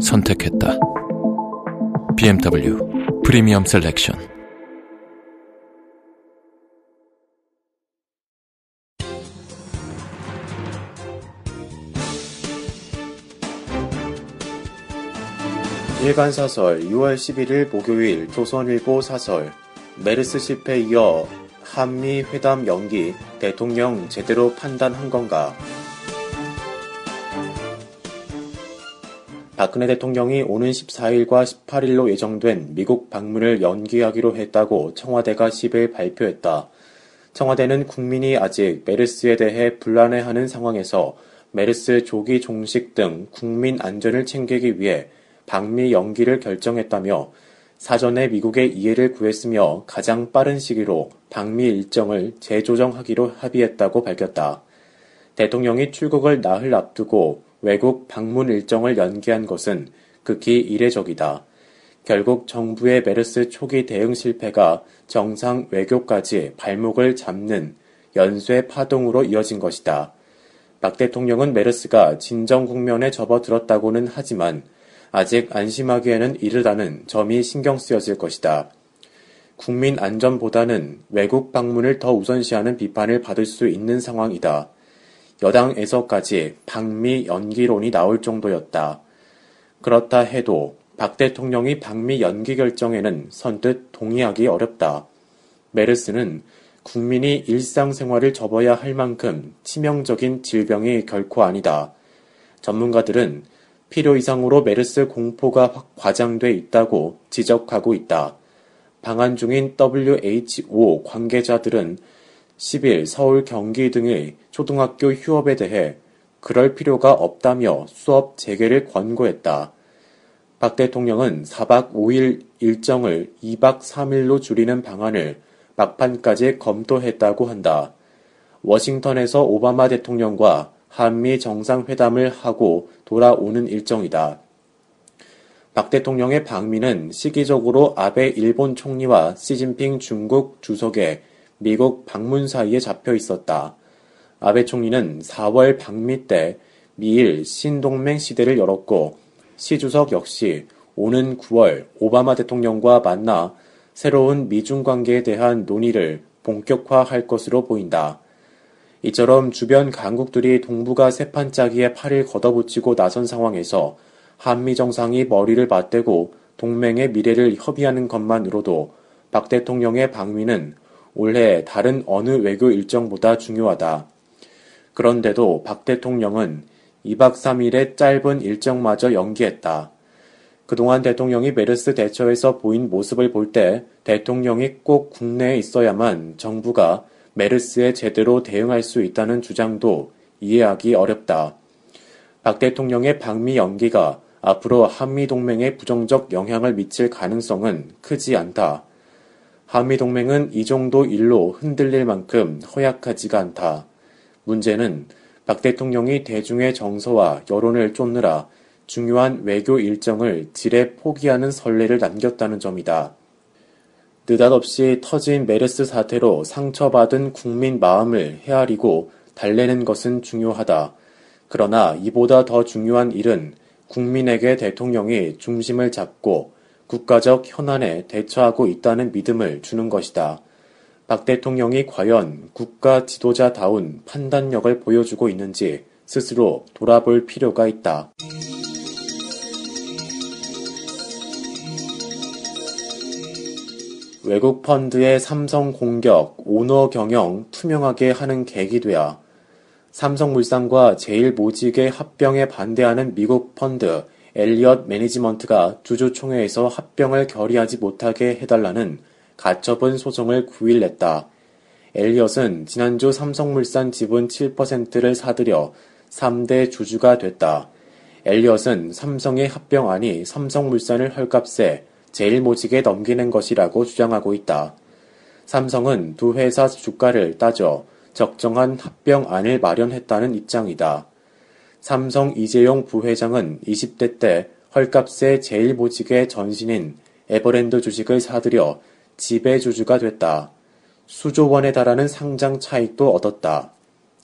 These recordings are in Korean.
선택했다. BMW Premium Selection 일간 사설 6월 11일 목요일 조선일보 사설 메르스 실패 이어 한미 회담 연기 대통령 제대로 판단한 건가? 박근혜 대통령이 오는 14일과 18일로 예정된 미국 방문을 연기하기로 했다고 청와대가 10일 발표했다. 청와대는 국민이 아직 메르스에 대해 불안해하는 상황에서 메르스 조기 종식 등 국민 안전을 챙기기 위해 방미 연기를 결정했다며 사전에 미국의 이해를 구했으며 가장 빠른 시기로 방미 일정을 재조정하기로 합의했다고 밝혔다. 대통령이 출국을 나흘 앞두고 외국 방문 일정을 연기한 것은 극히 이례적이다. 결국 정부의 메르스 초기 대응 실패가 정상 외교까지 발목을 잡는 연쇄 파동으로 이어진 것이다. 박 대통령은 메르스가 진정 국면에 접어들었다고는 하지만 아직 안심하기에는 이르다는 점이 신경 쓰여질 것이다. 국민 안전보다는 외국 방문을 더 우선시하는 비판을 받을 수 있는 상황이다. 여당에서까지 방미 연기론이 나올 정도였다. 그렇다 해도 박 대통령이 방미 연기 결정에는 선뜻 동의하기 어렵다. 메르스는 국민이 일상생활을 접어야 할 만큼 치명적인 질병이 결코 아니다. 전문가들은 필요 이상으로 메르스 공포가 확 과장돼 있다고 지적하고 있다. 방한 중인 WHO 관계자들은 10일 서울 경기 등의 초등학교 휴업에 대해 그럴 필요가 없다며 수업 재개를 권고했다. 박 대통령은 4박 5일 일정을 2박 3일로 줄이는 방안을 막판까지 검토했다고 한다. 워싱턴에서 오바마 대통령과 한미 정상회담을 하고 돌아오는 일정이다. 박 대통령의 방미는 시기적으로 아베 일본 총리와 시진핑 중국 주석의 미국 방문 사이에 잡혀 있었다. 아베 총리는 4월 방미 때 미일 신동맹 시대를 열었고 시 주석 역시 오는 9월 오바마 대통령과 만나 새로운 미중 관계에 대한 논의를 본격화할 것으로 보인다. 이처럼 주변 강국들이 동북아 세판짜기에 팔을 걷어붙이고 나선 상황에서 한미 정상이 머리를 맞대고 동맹의 미래를 협의하는 것만으로도 박 대통령의 방미는 올해 다른 어느 외교 일정보다 중요하다. 그런데도 박 대통령은 2박 3일의 짧은 일정마저 연기했다. 그동안 대통령이 메르스 대처에서 보인 모습을 볼 때 대통령이 꼭 국내에 있어야만 정부가 메르스에 제대로 대응할 수 있다는 주장도 이해하기 어렵다. 박 대통령의 방미 연기가 앞으로 한미 동맹에 부정적 영향을 미칠 가능성은 크지 않다. 한미동맹은 이 정도 일로 흔들릴 만큼 허약하지가 않다. 문제는 박 대통령이 대중의 정서와 여론을 쫓느라 중요한 외교 일정을 지레 포기하는 선례를 남겼다는 점이다. 느닷없이 터진 메르스 사태로 상처받은 국민 마음을 헤아리고 달래는 것은 중요하다. 그러나 이보다 더 중요한 일은 국민에게 대통령이 중심을 잡고 국가적 현안에 대처하고 있다는 믿음을 주는 것이다. 박 대통령이 과연 국가 지도자다운 판단력을 보여주고 있는지 스스로 돌아볼 필요가 있다. 외국 펀드의 삼성 공격, 오너 경영 투명하게 하는 계기 돼야 삼성물산과 제일모직의 합병에 반대하는 미국 펀드 엘리엇 매니지먼트가 주주총회에서 합병을 결의하지 못하게 해달라는 가처분 소송을 9일 냈다. 엘리엇은 지난주 삼성물산 지분 7%를 사들여 3대 주주가 됐다. 엘리엇은 삼성의 합병안이 삼성물산을 헐값에 제일모직에 넘기는 것이라고 주장하고 있다. 삼성은 두 회사 주가를 따져 적정한 합병안을 마련했다는 입장이다. 삼성 이재용 부회장은 20대 때 헐값에 제일모직의 전신인 에버랜드 주식을 사들여 지배주주가 됐다. 수조 원에 달하는 상장 차익도 얻었다.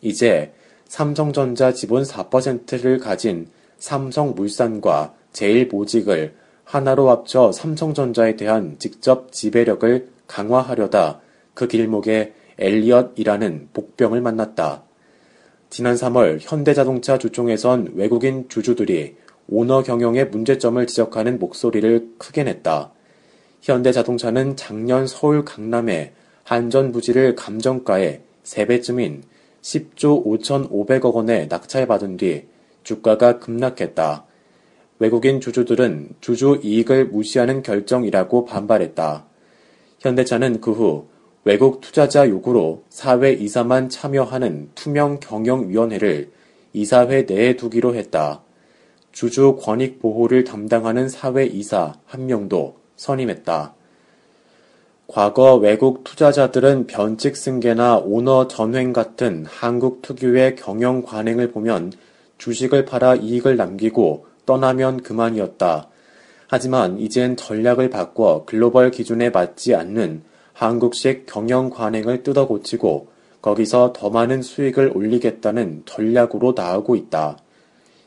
이제 삼성전자 지분 4%를 가진 삼성물산과 제일모직을 하나로 합쳐 삼성전자에 대한 직접 지배력을 강화하려다 그 길목에 엘리엇이라는 복병을 만났다. 지난 3월 현대자동차 주총에선 외국인 주주들이 오너 경영의 문제점을 지적하는 목소리를 크게 냈다. 현대자동차는 작년 서울 강남에 한전 부지를 감정가의 3배쯤인 10조 5,500억 원에 낙찰받은 뒤 주가가 급락했다. 외국인 주주들은 주주 이익을 무시하는 결정이라고 반발했다. 현대차는 그 후 외국 투자자 요구로 사회 이사만 참여하는 투명 경영위원회를 이사회 내에 두기로 했다. 주주 권익 보호를 담당하는 사회 이사 한 명도 선임했다. 과거 외국 투자자들은 변칙 승계나 오너 전횡 같은 한국 특유의 경영 관행을 보면 주식을 팔아 이익을 남기고 떠나면 그만이었다. 하지만 이젠 전략을 바꿔 글로벌 기준에 맞지 않는 한국식 경영 관행을 뜯어 고치고 거기서 더 많은 수익을 올리겠다는 전략으로 나아오고 있다.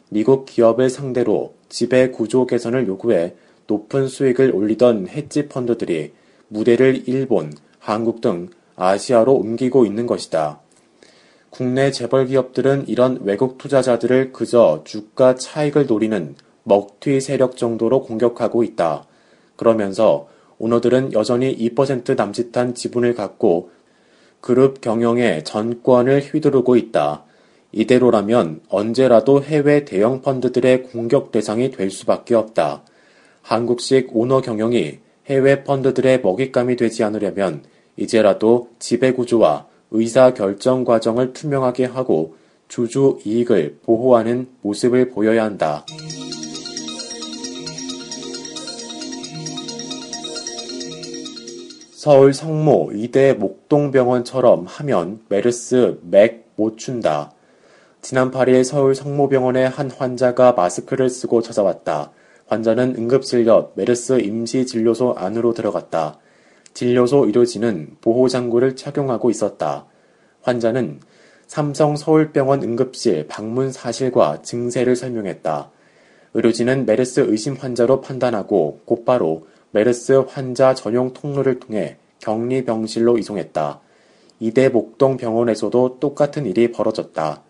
미국 기업을 상대로 지배 구조 개선을 요구해 높은 수익을 올리던 헤지 펀드들이 무대를 일본, 한국 등 아시아로 옮기고 있는 것이다. 국내 재벌 기업들은 이런 외국 투자자들을 그저 주가 차익을 노리는 먹튀 세력 정도로 공격하고 있다. 그러면서 오너들은 여전히 2% 남짓한 지분을 갖고 그룹 경영의 전권을 휘두르고 있다. 이대로라면 언제라도 해외 대형 펀드들의 공격 대상이 될 수밖에 없다. 한국식 오너 경영이 해외 펀드들의 먹잇감이 되지 않으려면 이제라도 지배구조와 의사 결정 과정을 투명하게 하고 주주 이익을 보호하는 모습을 보여야 한다. 서울 성모 의대 목동병원처럼 하면 메르스 맥 못 춘다. 지난 8일 서울 성모병원의 한 환자가 마스크를 쓰고 찾아왔다. 환자는 응급실 옆 메르스 임시진료소 안으로 들어갔다. 진료소 의료진은 보호장구를 착용하고 있었다. 환자는 삼성 서울병원 응급실 방문 사실과 증세를 설명했다. 의료진은 메르스 의심 환자로 판단하고 곧바로 메르스 환자 전용 통로를 통해 격리 병실로 이송했다. 이대 목동 병원에서도 똑같은 일이 벌어졌다.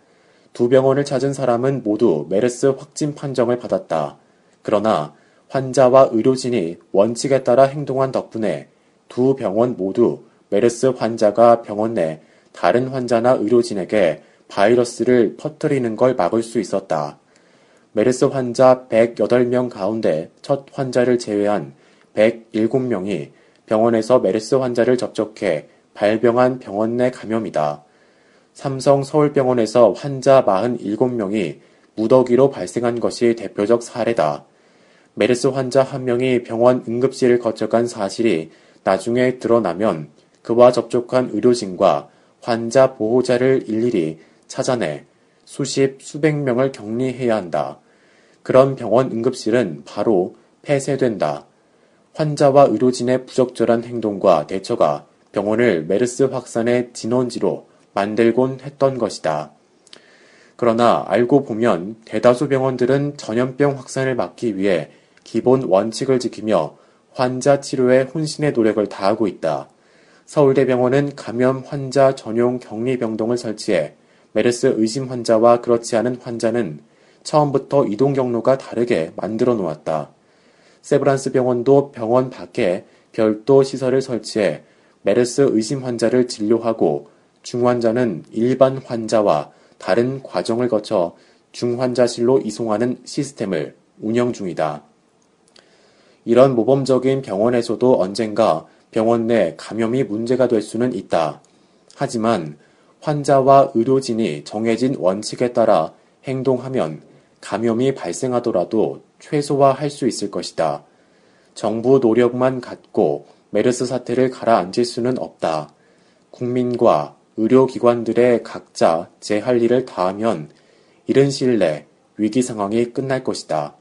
두 병원을 찾은 사람은 모두 메르스 확진 판정을 받았다. 그러나 환자와 의료진이 원칙에 따라 행동한 덕분에 두 병원 모두 메르스 환자가 병원 내 다른 환자나 의료진에게 바이러스를 퍼뜨리는 걸 막을 수 있었다. 메르스 환자 108명 가운데 첫 환자를 제외한 107명이 병원에서 메르스 환자를 접촉해 발병한 병원 내 감염이다. 삼성 서울병원에서 환자 47명이 무더기로 발생한 것이 대표적 사례다. 메르스 환자 한 명이 병원 응급실을 거쳐간 사실이 나중에 드러나면 그와 접촉한 의료진과 환자 보호자를 일일이 찾아내 수십, 수백 명을 격리해야 한다. 그런 병원 응급실은 바로 폐쇄된다. 환자와 의료진의 부적절한 행동과 대처가 병원을 메르스 확산의 진원지로 만들곤 했던 것이다. 그러나 알고 보면 대다수 병원들은 전염병 확산을 막기 위해 기본 원칙을 지키며 환자 치료에 혼신의 노력을 다하고 있다. 서울대병원은 감염 환자 전용 격리 병동을 설치해 메르스 의심 환자와 그렇지 않은 환자는 처음부터 이동 경로가 다르게 만들어 놓았다. 세브란스 병원도 병원 밖에 별도 시설을 설치해 메르스 의심 환자를 진료하고 중환자는 일반 환자와 다른 과정을 거쳐 중환자실로 이송하는 시스템을 운영 중이다. 이런 모범적인 병원에서도 언젠가 병원 내 감염이 문제가 될 수는 있다. 하지만 환자와 의료진이 정해진 원칙에 따라 행동하면 감염이 발생하더라도 최소화할 수 있을 것이다. 정부 노력만 갖고 메르스 사태를 가라앉힐 수는 없다. 국민과 의료기관들의 각자 제 할 일을 다하면 이른 시일 내 위기 상황이 끝날 것이다.